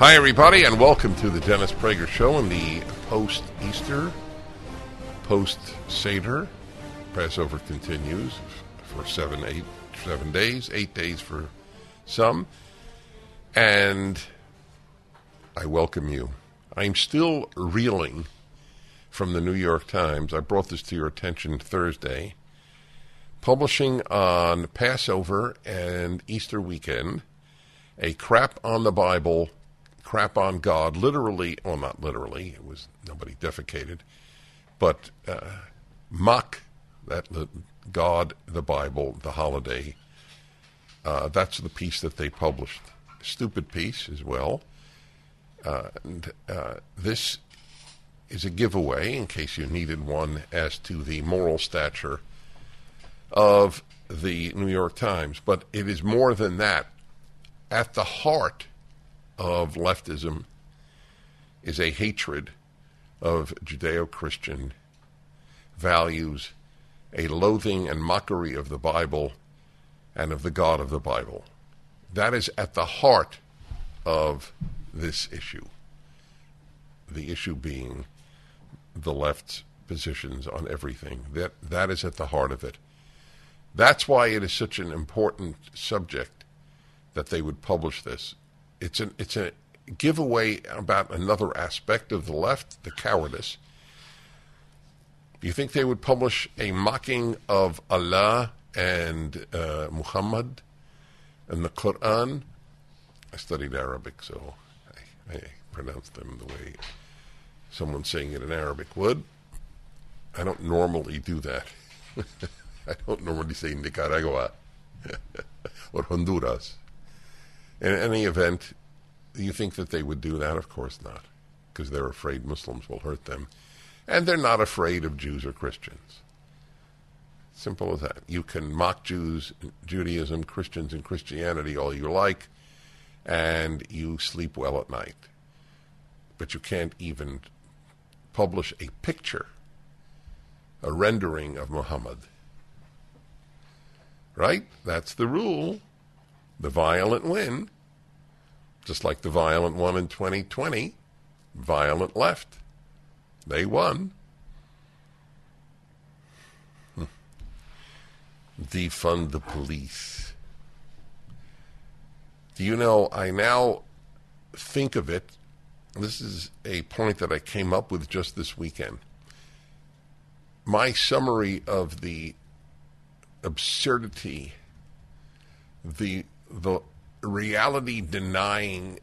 Hi, everybody, and welcome to the Dennis Prager Show in the post Easter, post Seder. Passover continues for seven, eight, seven days, eight days for some. And I welcome you. I'm still reeling from the New York Times. I brought this to your attention Thursday. Publishing on Passover and Easter weekend a crap on the Bible crap on God, literally, well, not literally, it was nobody defecated, but uh, mock that God, the Bible, the holiday. Uh, that's the piece that they published. Stupid piece as well. Uh, and uh, this is a giveaway, in case you needed one, as to the moral stature of the New York Times. But it is more than that. At the heart of leftism is a hatred of Judeo Christian values, a loathing and mockery of the Bible and of the God of the Bible. That is at the heart of this issue. The issue being the left's positions on everything. That that is at the heart of it. That's why it is such an important subject that they would publish this it's an it's a giveaway about another aspect of the left, the cowardice. You think they would publish a mocking of Allah and uh, Muhammad and the Quran? I studied Arabic, so I, I pronounce them the way someone saying it in Arabic would. I don't normally do that. I don't normally say Nicaragua or Honduras. In any event, do you think that they would do that? Of course not, because they're afraid Muslims will hurt them. And they're not afraid of Jews or Christians. Simple as that. You can mock Jews, Judaism, Christians, and Christianity all you like, and you sleep well at night. But you can't even publish a picture, a rendering of Muhammad. Right? That's the rule. The violent win, just like the violent one in 2020. Violent left. They won. Hmm. Defund the police. Do you know, I now think of it. This is a point that I came up with just this weekend. My summary of the absurdity, the the reality denying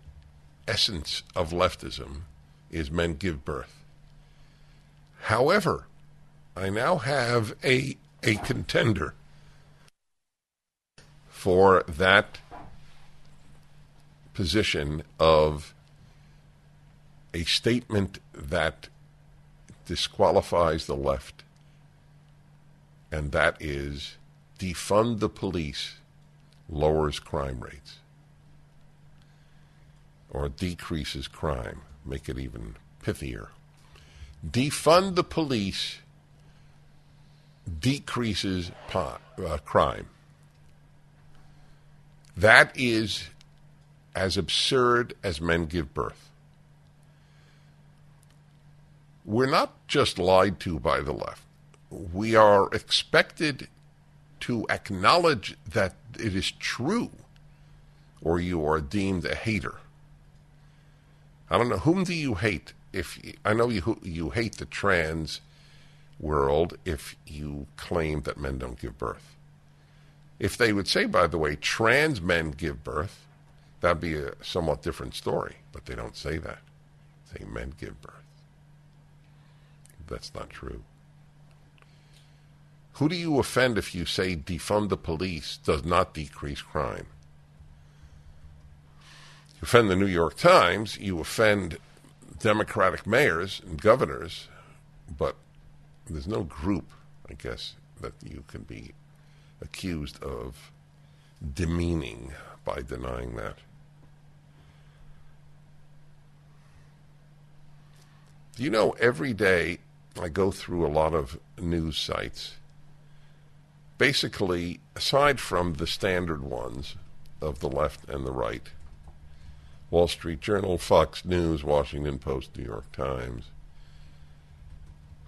essence of leftism is men give birth. However, I now have a a contender for that position of a statement that disqualifies the left, and that is defund the police lowers crime rates or decreases crime, make it even pithier. Defund the police decreases pot, uh, crime. That is as absurd as men give birth. We're not just lied to by the left. We are expected to acknowledge that it is true, or you are deemed a hater. I don't know whom do you hate. If I know you you hate the trans world if you claim that men don't give birth. If they would say, by the way, trans men give birth, that'd be a somewhat different story. But they don't say that. They say men give birth. that's not true. Who do you offend if you say defund the police does not decrease crime? You offend the New York Times, you offend Democratic mayors and governors, but there's no group, I guess, that you can be accused of demeaning by denying that. Do you know every day I go through a lot of news sites? Basically, aside from the standard ones of the left and the right, Wall Street Journal, Fox News, Washington Post, New York Times.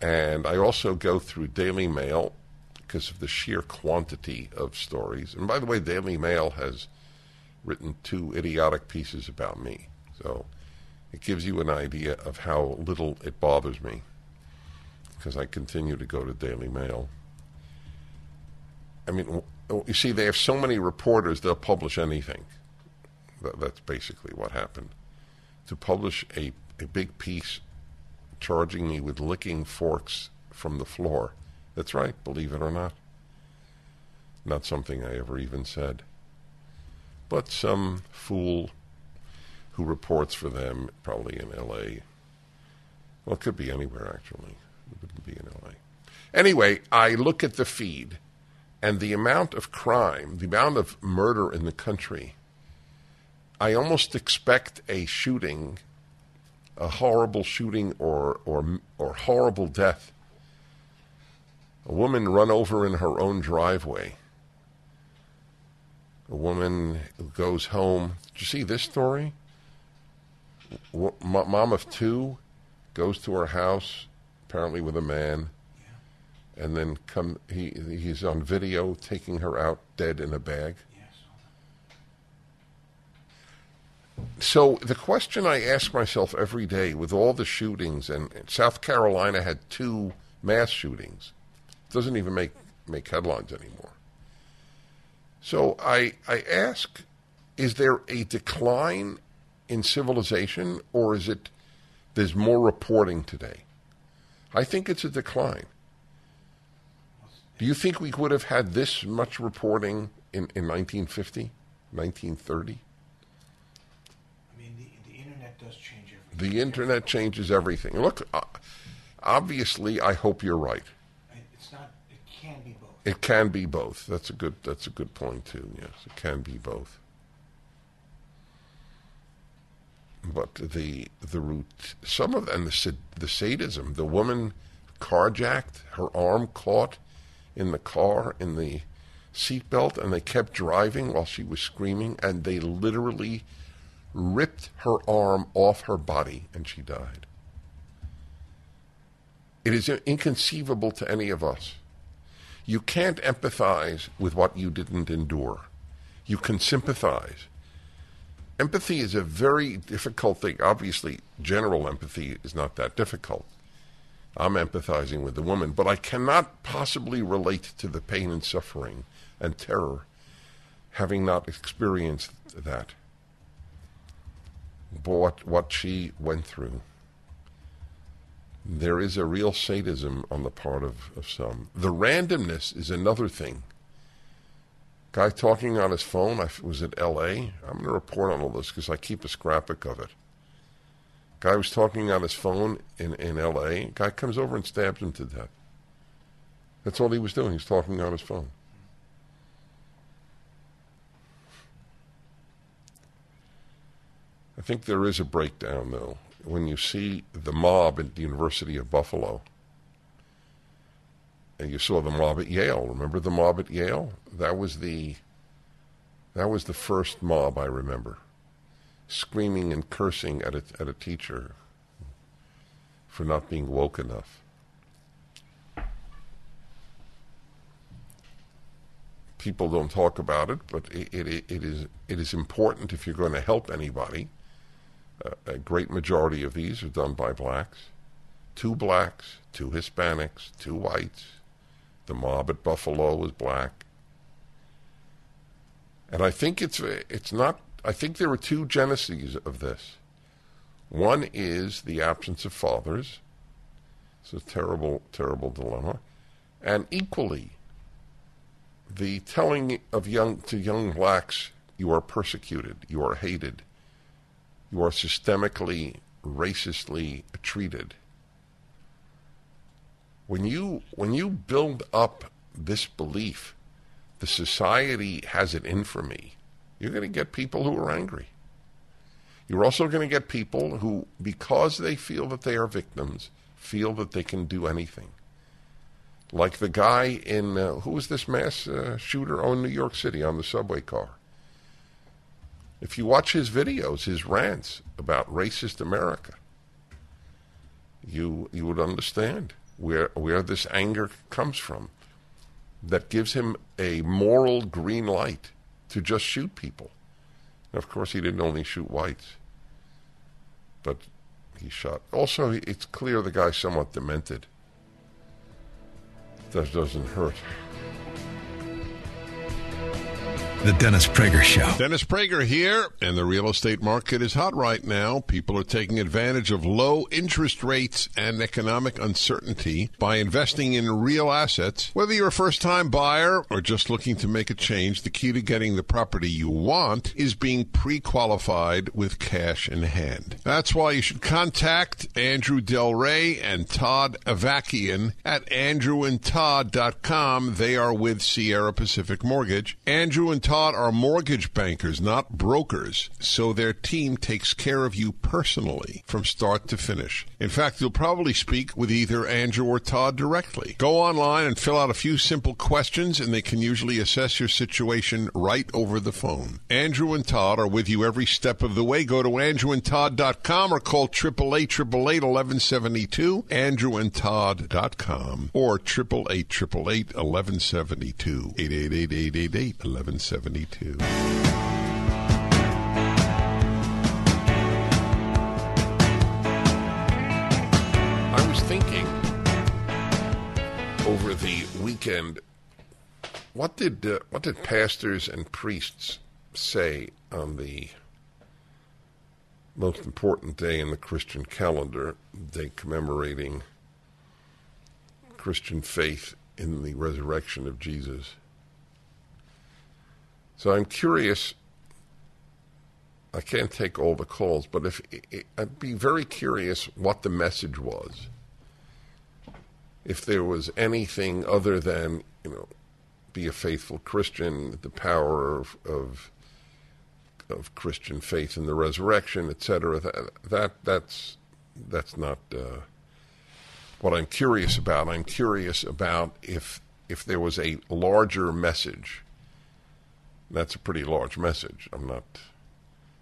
And I also go through Daily Mail because of the sheer quantity of stories. And by the way, Daily Mail has written two idiotic pieces about me. So it gives you an idea of how little it bothers me because I continue to go to Daily Mail. I mean, you see, they have so many reporters, they'll publish anything. that's basically what happened. To publish a, a big piece charging me with licking forks from the floor. That's right, believe it or not. Not something I ever even said. But some fool who reports for them, probably in L.A. Well, it could be anywhere, actually. It wouldn't be in L.A. Anyway, I look at the feed, and the amount of crime, the amount of murder in the country, I almost expect a shooting, a horrible shooting or, or, or horrible death. A woman run over in her own driveway. A woman goes home. Did you see this story? mom of two goes to her house, apparently with a man. And then come he he's on video taking her out dead in a bag. So the question I ask myself every day, with all the shootings, and South Carolina had two mass shootings, it doesn't even make make headlines anymore. So I I ask, is there a decline in civilization, or is it there's more reporting today? I think it's a decline. Do you think we would have had this much reporting in, in 1950, 1930? I mean, the, the internet does change everything. The internet changes everything. Look, uh, obviously, I hope you're right. It's not. It can be both. It can be both. That's a good. That's a good point too. Yes, it can be both. but the the root some of and the the sadism the woman carjacked her arm caught in the car in the seatbelt and they kept driving while she was screaming and they literally ripped her arm off her body and she died it is inconceivable to any of us you can't empathize with what you didn't endure you can sympathize empathy is a very difficult thing. Obviously, general empathy is not that difficult. I'm empathizing with the woman, but I cannot possibly relate to the pain and suffering and terror, having not experienced that. But what, she went through. There is a real sadism on the part of, of some. The randomness is another thing. Guy talking on his phone. I was at L.A. I'm going to report on all this because I keep a scrapbook of it. Guy was talking on his phone in, in L.A. Guy comes over and stabs him to death. That's all he was doing. He's talking on his phone. I think there is a breakdown, though, when you see the mob at the University of Buffalo and you saw the mob at Yale. Remember the mob at Yale? That was the that was the first mob I remember, screaming and cursing at a, at a teacher for not being woke enough. People don't talk about it, but it, it, it is it is important if you're going to help anybody. Uh, a great majority of these are done by blacks, two blacks, two Hispanics, two whites, the mob at Buffalo was black. And I think it's it's not I think there are two geneses of this. One is the absence of fathers, It's a terrible, terrible dilemma. And equally, the telling of young to young blacks, you are persecuted, you are hated, you are systemically, racistly treated. When you when you build up this belief, the society has it in for me, you're going to get people who are angry. You're also going to get people who, because they feel that they are victims, feel that they can do anything. Like the guy in, uh, who was this mass uh, shooter? on New York City on the subway car. If you watch his videos, his rants about racist America, you you would understand where where this anger comes from. That gives him a moral green light to just shoot people. And of course, he didn't only shoot whites, but he shot. Also, it's clear the guy's somewhat demented. That doesn't hurt. The Dennis Prager Show. Dennis Prager here, and the real estate market is hot right now. People are taking advantage of low interest rates and economic uncertainty by investing in real assets. Whether you're a first time buyer or just looking to make a change, the key to getting the property you want is being pre qualified with cash in hand. That's why you should contact Andrew Del Rey and Todd Avakian at andrewandtodd.com. They are with Sierra Pacific Mortgage. Andrew and Todd are mortgage bankers, not brokers, so their team takes care of you personally from start to finish. In fact, you'll probably speak with either Andrew or Todd directly. Go online and fill out a few simple questions, and they can usually assess your situation right over the phone. Andrew and Todd are with you every step of the way. Go to andrewandtodd.com or call 888 1172 andrewandtodd.com or 888 1172 888 888 1172 I was thinking over the weekend, what did uh, what did pastors and priests say on the most important day in the Christian calendar, day commemorating Christian faith in the resurrection of Jesus? So I'm curious. I can't take all the calls, but if I'd be very curious what the message was. If there was anything other than you know, be a faithful Christian, the power of of, of Christian faith in the resurrection, etc. That, that that's that's not uh, what I'm curious about. I'm curious about if if there was a larger message that's a pretty large message. I'm not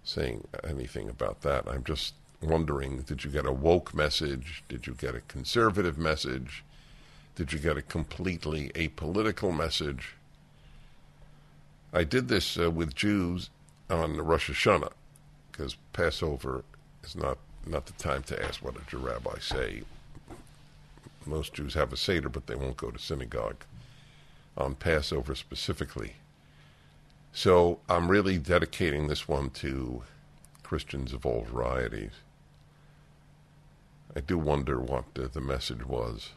saying anything about that. I'm just wondering did you get a woke message? Did you get a conservative message? Did you get a completely apolitical message? I did this uh, with Jews on Rosh Hashanah because Passover is not, not the time to ask what did your rabbi say. Most Jews have a Seder, but they won't go to synagogue on Passover specifically. So I'm really dedicating this one to Christians of all varieties. I do wonder what uh, the message was.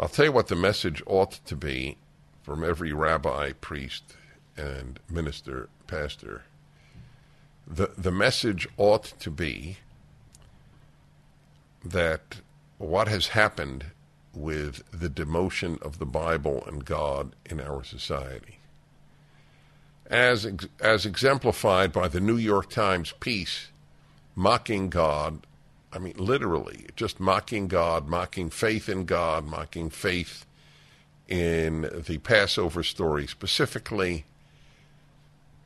I'll tell you what the message ought to be from every rabbi, priest, and minister, pastor. The, the message ought to be that what has happened with the demotion of the Bible and God in our society. As, as exemplified by the New York Times piece mocking God, I mean, literally, just mocking God, mocking faith in God, mocking faith in the Passover story. Specifically,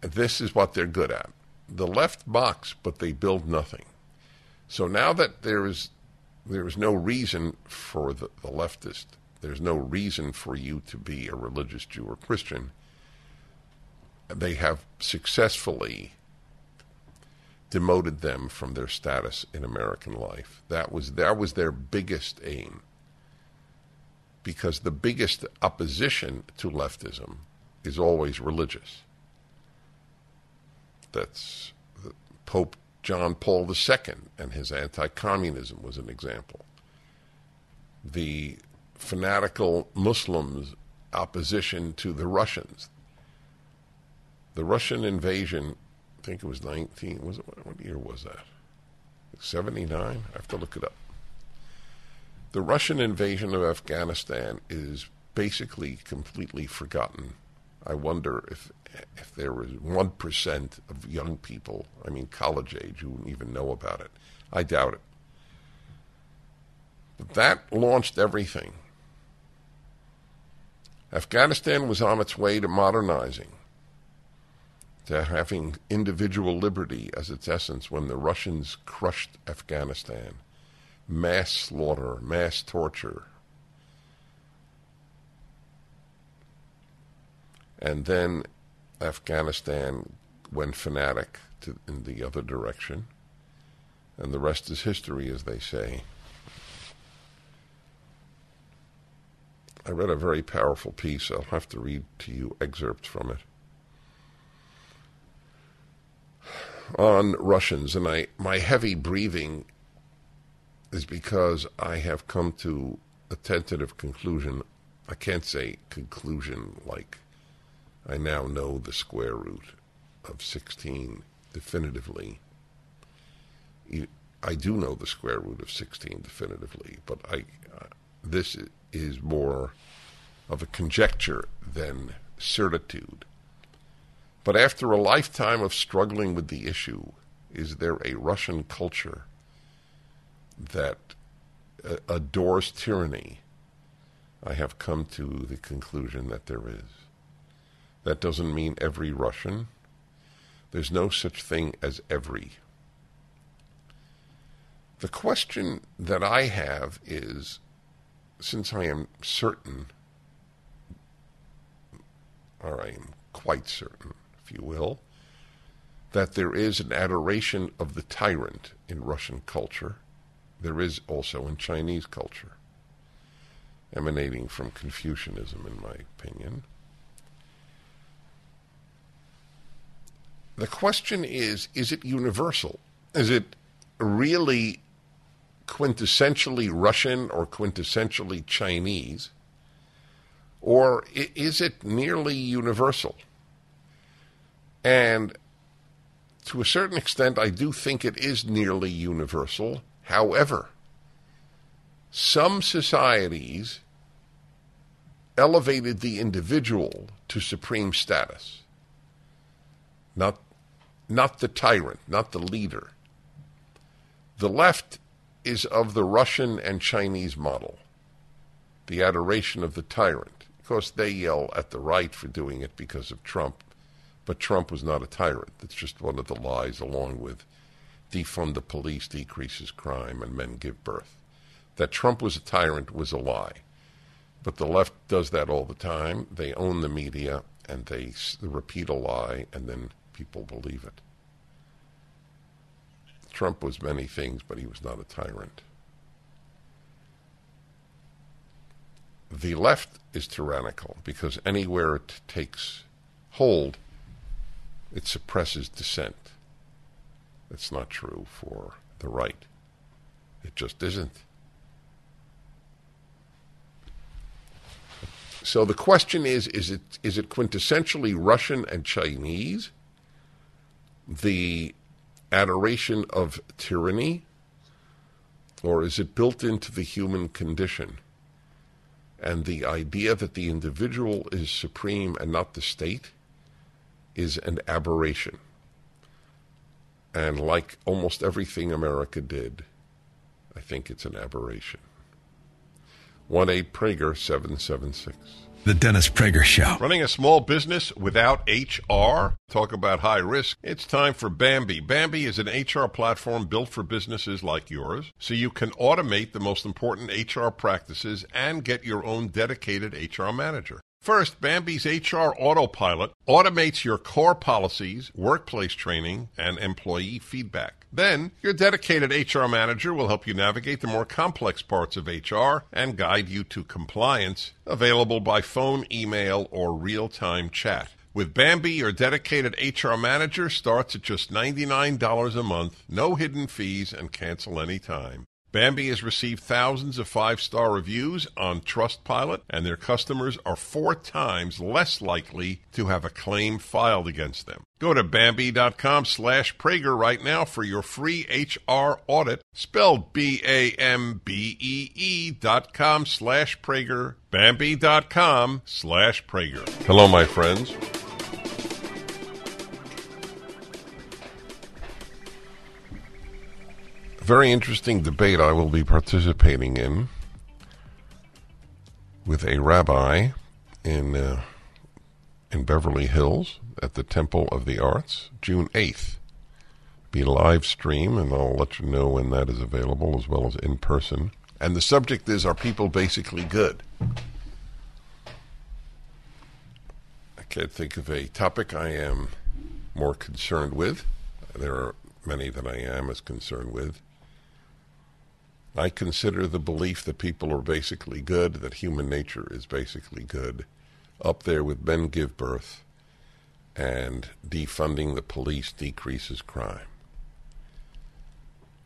this is what they're good at. The left mocks, but they build nothing. So now that there is there is no reason for the, the leftist, there's no reason for you to be a religious Jew or Christian. They have successfully demoted them from their status in American life. That was that was their biggest aim. Because the biggest opposition to leftism is always religious. That's Pope John Paul II and his anti communism was an example. The fanatical Muslims' opposition to the Russians. The Russian invasion, I think it was 19, was it, what year was that? 79? I have to look it up. The Russian invasion of Afghanistan is basically completely forgotten. I wonder if if there was one percent of young people, I mean college age, who wouldn't even know about it. I doubt it. But that launched everything. Afghanistan was on its way to modernizing, to having individual liberty as its essence when the Russians crushed Afghanistan. Mass slaughter, mass torture. And then Afghanistan went fanatic to, in the other direction. And the rest is history, as they say. I read a very powerful piece. I'll have to read to you excerpts from it on Russians, and I my heavy breathing is because I have come to a tentative conclusion. I can't say conclusion like I now know the square root of 16 definitively. I do know the square root of 16 definitively, but I uh, this is more of a conjecture than certitude. But after a lifetime of struggling with the issue, is there a Russian culture that uh, adores tyranny? I have come to the conclusion that there is. That doesn't mean every Russian. There's no such thing as every. The question that I have is since I am certain, or I am quite certain, if you will, that there is an adoration of the tyrant in Russian culture, there is also in Chinese culture, emanating from Confucianism, in my opinion. The question is is it universal? Is it really quintessentially Russian or quintessentially Chinese? Or is it nearly universal? And to a certain extent, I do think it is nearly universal. However, some societies elevated the individual to supreme status, not, not the tyrant, not the leader. The left is of the Russian and Chinese model, the adoration of the tyrant. Of course, they yell at the right for doing it because of Trump, but Trump was not a tyrant. That's just one of the lies, along with defund the police decreases crime and men give birth. That Trump was a tyrant was a lie. But the left does that all the time. They own the media and they repeat a lie, and then people believe it. Trump was many things, but he was not a tyrant. The left is tyrannical because anywhere it takes hold, it suppresses dissent. That's not true for the right. It just isn't. So the question is is it is it quintessentially Russian and Chinese? The adoration of tyranny, or is it built into the human condition? And the idea that the individual is supreme and not the state is an aberration. And like almost everything America did, I think it's an aberration. 1 8 Prager 776. The Dennis Prager Show. Running a small business without HR? Talk about high risk. It's time for Bambee. Bambee is an HR platform built for businesses like yours so you can automate the most important HR practices and get your own dedicated HR manager. First, Bambee's HR Autopilot automates your core policies, workplace training, and employee feedback. Then, your dedicated HR manager will help you navigate the more complex parts of HR and guide you to compliance, available by phone, email, or real time chat. With Bambee, your dedicated HR manager starts at just $99 a month, no hidden fees, and cancel anytime. Bambee has received thousands of five star reviews on Trustpilot, and their customers are four times less likely to have a claim filed against them. Go to Bambee.com slash Prager right now for your free HR audit, spelled B A M B E E dot com slash Prager, Bambee.com slash Prager. Hello, my friends. Very interesting debate I will be participating in with a rabbi in uh, in Beverly Hills at the Temple of the Arts, June eighth. Be live stream, and I'll let you know when that is available, as well as in person. And the subject is: Are people basically good? I can't think of a topic I am more concerned with. There are many that I am as concerned with. I consider the belief that people are basically good, that human nature is basically good, up there with men give birth and defunding the police decreases crime.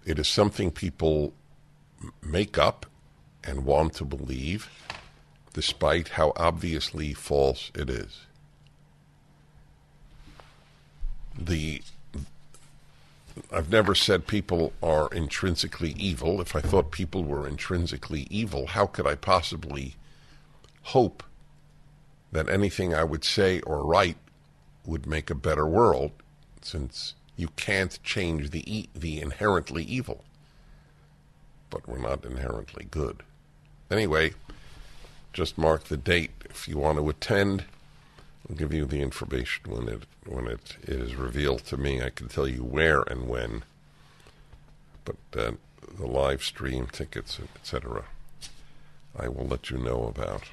It is something people make up and want to believe, despite how obviously false it is. The I've never said people are intrinsically evil. If I thought people were intrinsically evil, how could I possibly hope that anything I would say or write would make a better world since you can't change the e- the inherently evil. But we're not inherently good. Anyway, just mark the date if you want to attend. I'll give you the information when it when it is revealed to me. I can tell you where and when. But uh, the live stream tickets, etc., I will let you know about.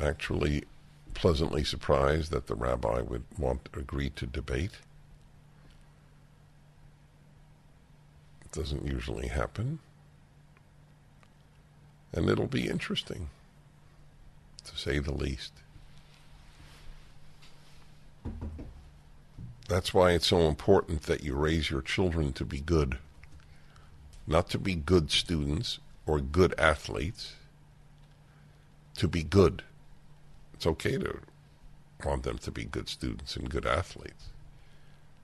Actually, pleasantly surprised that the rabbi would want agree to debate. It doesn't usually happen. And it'll be interesting to say the least. That's why it's so important that you raise your children to be good, not to be good students or good athletes, to be good. It's okay to want them to be good students and good athletes.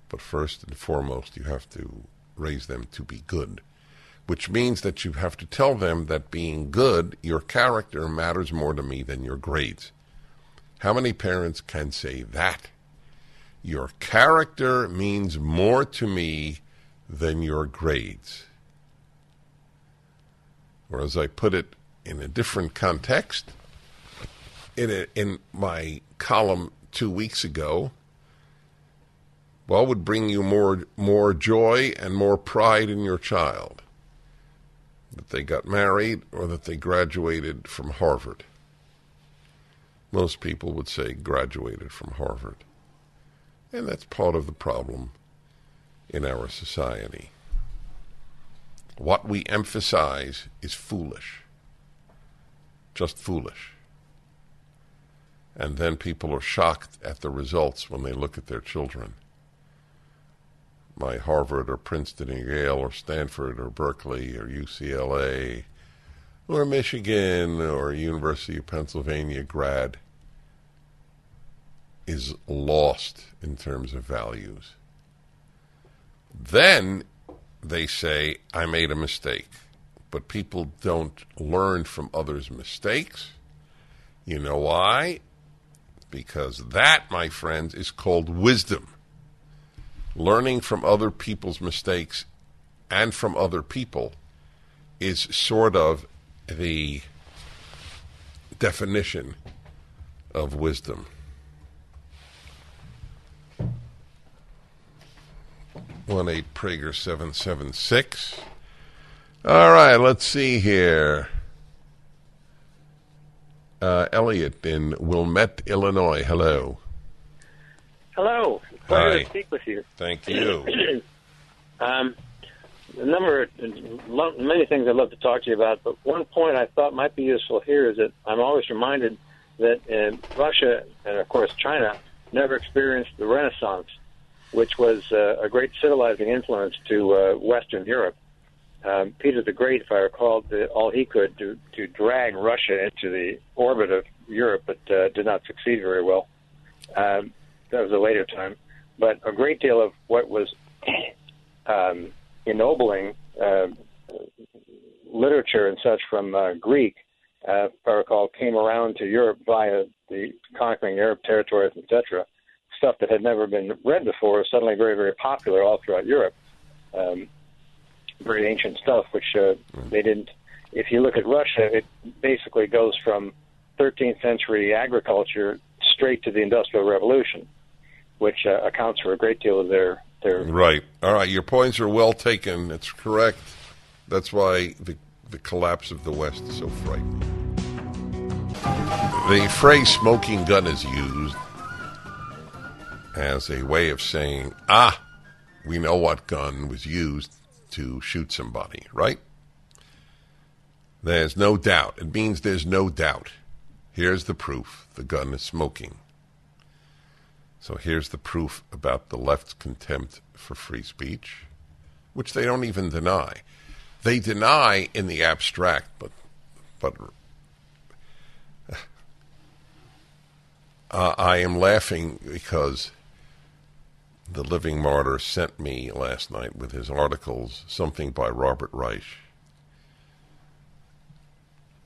But first and foremost, you have to raise them to be good which means that you have to tell them that being good, your character matters more to me than your grades. How many parents can say that? Your character means more to me than your grades. Or as I put it in a different context, in, a, in my column two weeks ago, what would bring you more, more joy and more pride in your child? That they got married or that they graduated from Harvard. Most people would say graduated from Harvard. And that's part of the problem in our society. What we emphasize is foolish, just foolish. And then people are shocked at the results when they look at their children my Harvard or Princeton or Yale or Stanford or Berkeley or UCLA or Michigan or University of Pennsylvania grad is lost in terms of values. Then they say, I made a mistake. But people don't learn from others' mistakes. You know why? Because that, my friends, is called wisdom learning from other people's mistakes and from other people is sort of the definition of wisdom. One eight Prager seven seven six. All right, let's see here. Uh, Elliot in Wilmette, Illinois. Hello. Hello. Pleasure Hi. to speak with you. Thank you. Um, a number, many things I'd love to talk to you about, but one point I thought might be useful here is that I'm always reminded that uh, Russia and of course China never experienced the Renaissance, which was uh, a great civilizing influence to uh, Western Europe. Um, Peter the Great, if I recall, did all he could to to drag Russia into the orbit of Europe, but uh, did not succeed very well. Um, that was a later time, but a great deal of what was um, ennobling uh, literature and such from uh, Greek, uh, if I recall, came around to Europe via the conquering Arab territories, etc. Stuff that had never been read before, suddenly very, very popular all throughout Europe. Um, very ancient stuff, which uh, they didn't. If you look at Russia, it basically goes from 13th century agriculture straight to the Industrial Revolution, which uh, accounts for a great deal of their their. Right. All right. Your points are well taken. It's correct. That's why the the collapse of the West is so frightening. The phrase "smoking gun" is used as a way of saying, "Ah, we know what gun was used to shoot somebody." Right? There's no doubt. It means there's no doubt. Here's the proof: the gun is smoking. So here's the proof about the left's contempt for free speech, which they don't even deny. They deny in the abstract, but but uh, I am laughing because the Living Martyr sent me last night with his articles something by Robert Reich.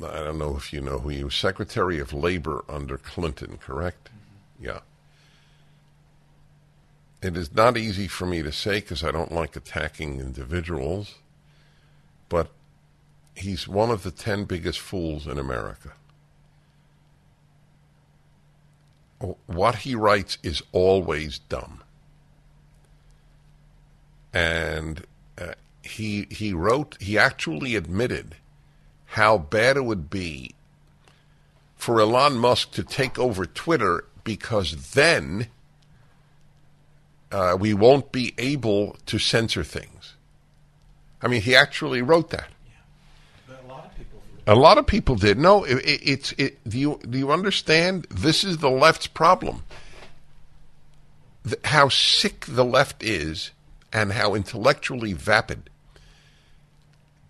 I don't know if you know who he was, Secretary of Labor under Clinton, correct? Yeah. It is not easy for me to say because I don't like attacking individuals, but he's one of the 10 biggest fools in America. What he writes is always dumb. And uh, he, he wrote, he actually admitted how bad it would be for Elon Musk to take over Twitter because then uh, we won't be able to censor things. I mean, he actually wrote that. A lot of people. A lot of people did. No, it, it, it's. It, do you do you understand? This is the left's problem. The, how sick the left is, and how intellectually vapid.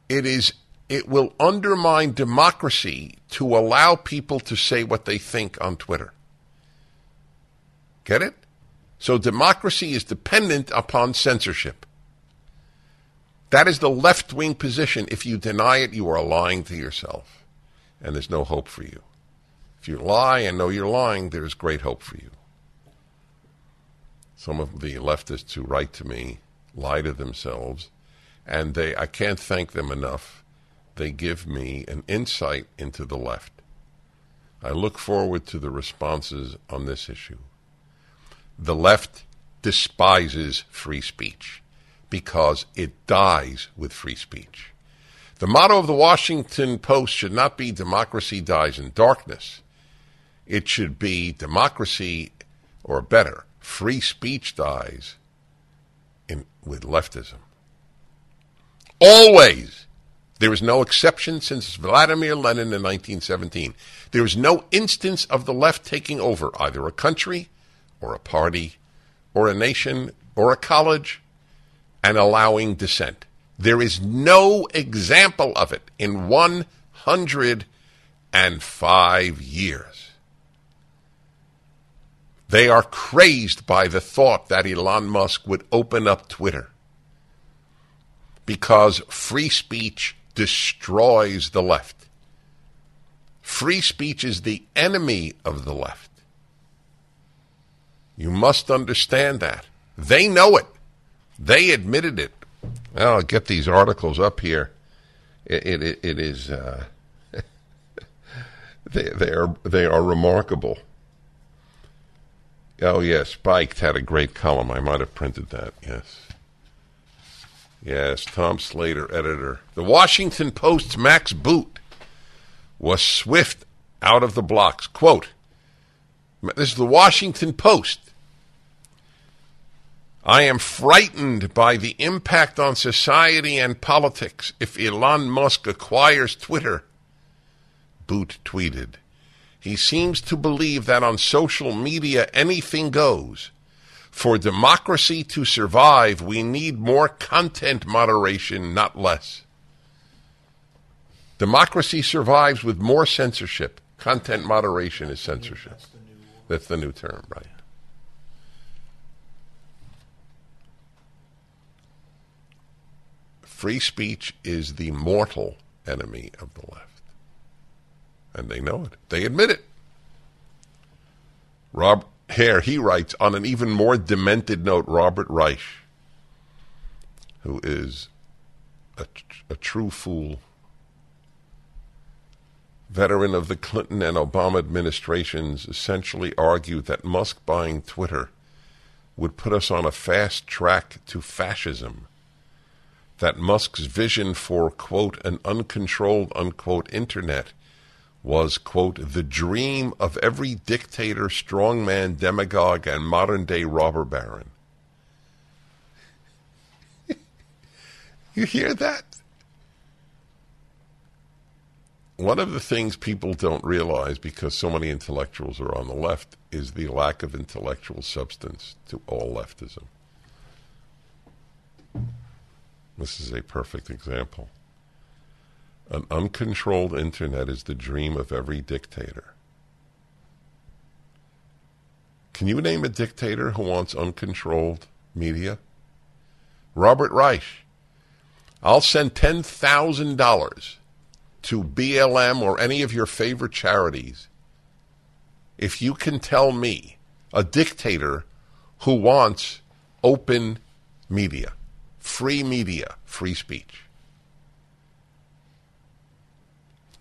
It is. It will undermine democracy to allow people to say what they think on Twitter. Get it? So democracy is dependent upon censorship. That is the left wing position. If you deny it, you are lying to yourself. And there's no hope for you. If you lie and know you're lying, there's great hope for you. Some of the leftists who write to me lie to themselves, and they I can't thank them enough. They give me an insight into the left. I look forward to the responses on this issue. The left despises free speech because it dies with free speech. The motto of the Washington Post should not be democracy dies in darkness. It should be democracy, or better, free speech dies in, with leftism. Always. There is no exception since Vladimir Lenin in 1917. There is no instance of the left taking over either a country or a party or a nation or a college and allowing dissent. There is no example of it in 105 years. They are crazed by the thought that Elon Musk would open up Twitter because free speech destroys the left. Free speech is the enemy of the left. You must understand that. They know it. They admitted it. Well, I'll get these articles up here. It, it, it is. Uh, they, they are they are remarkable. Oh yes, Spiked had a great column. I might have printed that. Yes. Yes, Tom Slater, editor. The Washington Post's Max Boot was swift out of the blocks. Quote, this is the Washington Post. I am frightened by the impact on society and politics if Elon Musk acquires Twitter. Boot tweeted. He seems to believe that on social media anything goes. For democracy to survive, we need more content moderation, not less. Democracy survives with more censorship. Content moderation is censorship. That's the new. That's the new term, right? Free speech is the mortal enemy of the left. And they know it. They admit it. Rob Hare, he writes on an even more demented note, Robert Reich, who is a, a true fool, veteran of the Clinton and Obama administrations, essentially argued that Musk buying Twitter would put us on a fast track to fascism. That Musk's vision for, quote, an uncontrolled, unquote, internet was, quote, the dream of every dictator, strongman, demagogue, and modern day robber baron. you hear that? One of the things people don't realize because so many intellectuals are on the left is the lack of intellectual substance to all leftism. This is a perfect example. An uncontrolled internet is the dream of every dictator. Can you name a dictator who wants uncontrolled media? Robert Reich. I'll send $10,000 to BLM or any of your favorite charities if you can tell me a dictator who wants open media, free media, free speech.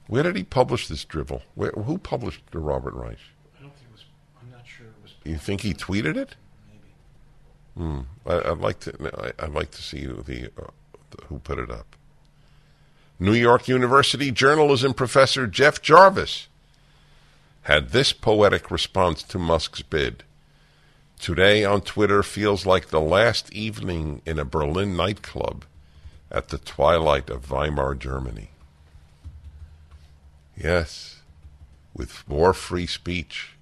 Where did he publish this drivel? Where, who published the Robert Reich? I don't think it was. I'm not sure it was. You think he tweeted it? Maybe. Hmm. I, I'd like to. I, I'd like to see the, uh, the who put it up. New York University journalism professor Jeff Jarvis had this poetic response to Musk's bid. Today on Twitter feels like the last evening in a Berlin nightclub at the twilight of Weimar Germany. Yes, with more free speech,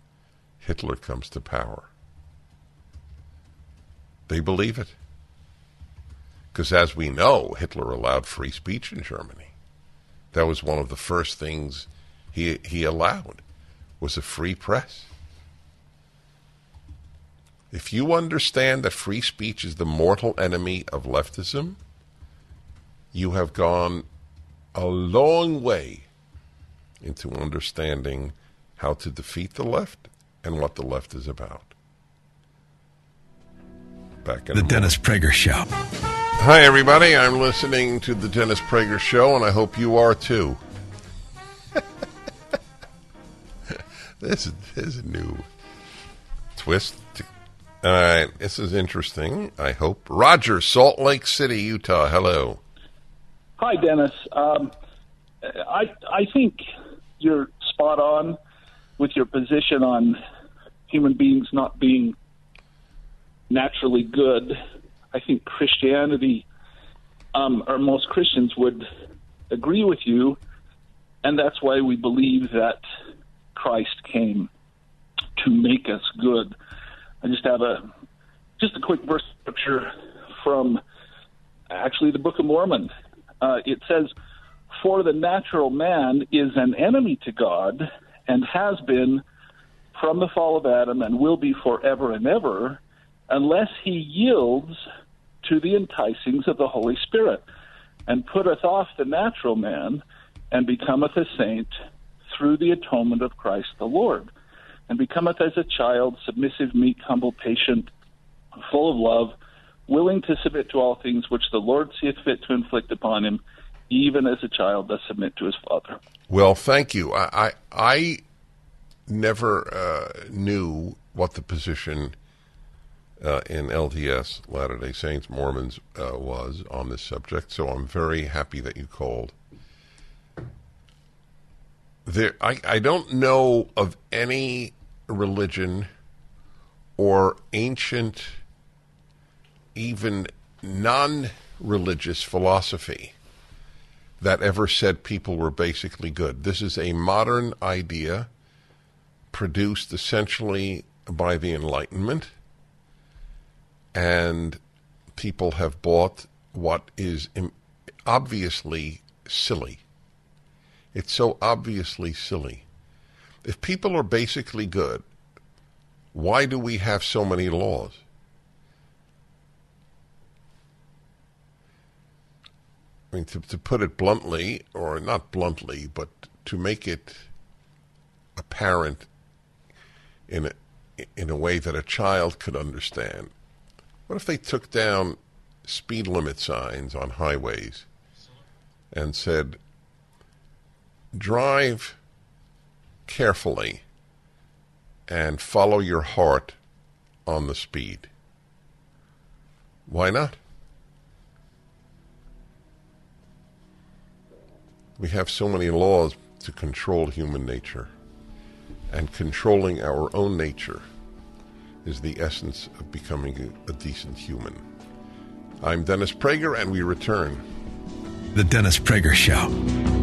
Hitler comes to power. They believe it. Because as we know, Hitler allowed free speech in Germany. That was one of the first things he, he allowed was a free press. If you understand that free speech is the mortal enemy of leftism, you have gone a long way into understanding how to defeat the left and what the left is about. Back in The Dennis Prager Show. Hi, everybody. I'm listening to the Dennis Prager Show, and I hope you are too. this, is, this is a new twist. All right, this is interesting. I hope. Roger, Salt Lake City, Utah. Hello. Hi, Dennis. Um, I I think you're spot on with your position on human beings not being naturally good. I think Christianity, um, or most Christians would agree with you, and that's why we believe that Christ came to make us good. I just have a just a quick verse scripture from actually the Book of Mormon. Uh, it says, "For the natural man is an enemy to God, and has been from the fall of Adam, and will be forever and ever, unless he yields to the enticings of the Holy Spirit, and putteth off the natural man, and becometh a saint through the atonement of Christ the Lord." And becometh as a child, submissive, meek, humble, patient, full of love, willing to submit to all things which the Lord seeth fit to inflict upon him, even as a child does submit to his father. Well, thank you. I I, I never uh, knew what the position uh, in LDS Latter Day Saints Mormons uh, was on this subject, so I'm very happy that you called. There, I, I don't know of any religion or ancient, even non religious philosophy that ever said people were basically good. This is a modern idea produced essentially by the Enlightenment, and people have bought what is obviously silly. It's so obviously silly. If people are basically good, why do we have so many laws? I mean, to, to put it bluntly, or not bluntly, but to make it apparent in a, in a way that a child could understand. What if they took down speed limit signs on highways and said, drive carefully and follow your heart on the speed? Why not? We have so many laws to control human nature, and controlling our own nature is the essence of becoming a, decent human. I'm Dennis Prager, and we return. The Dennis Prager Show.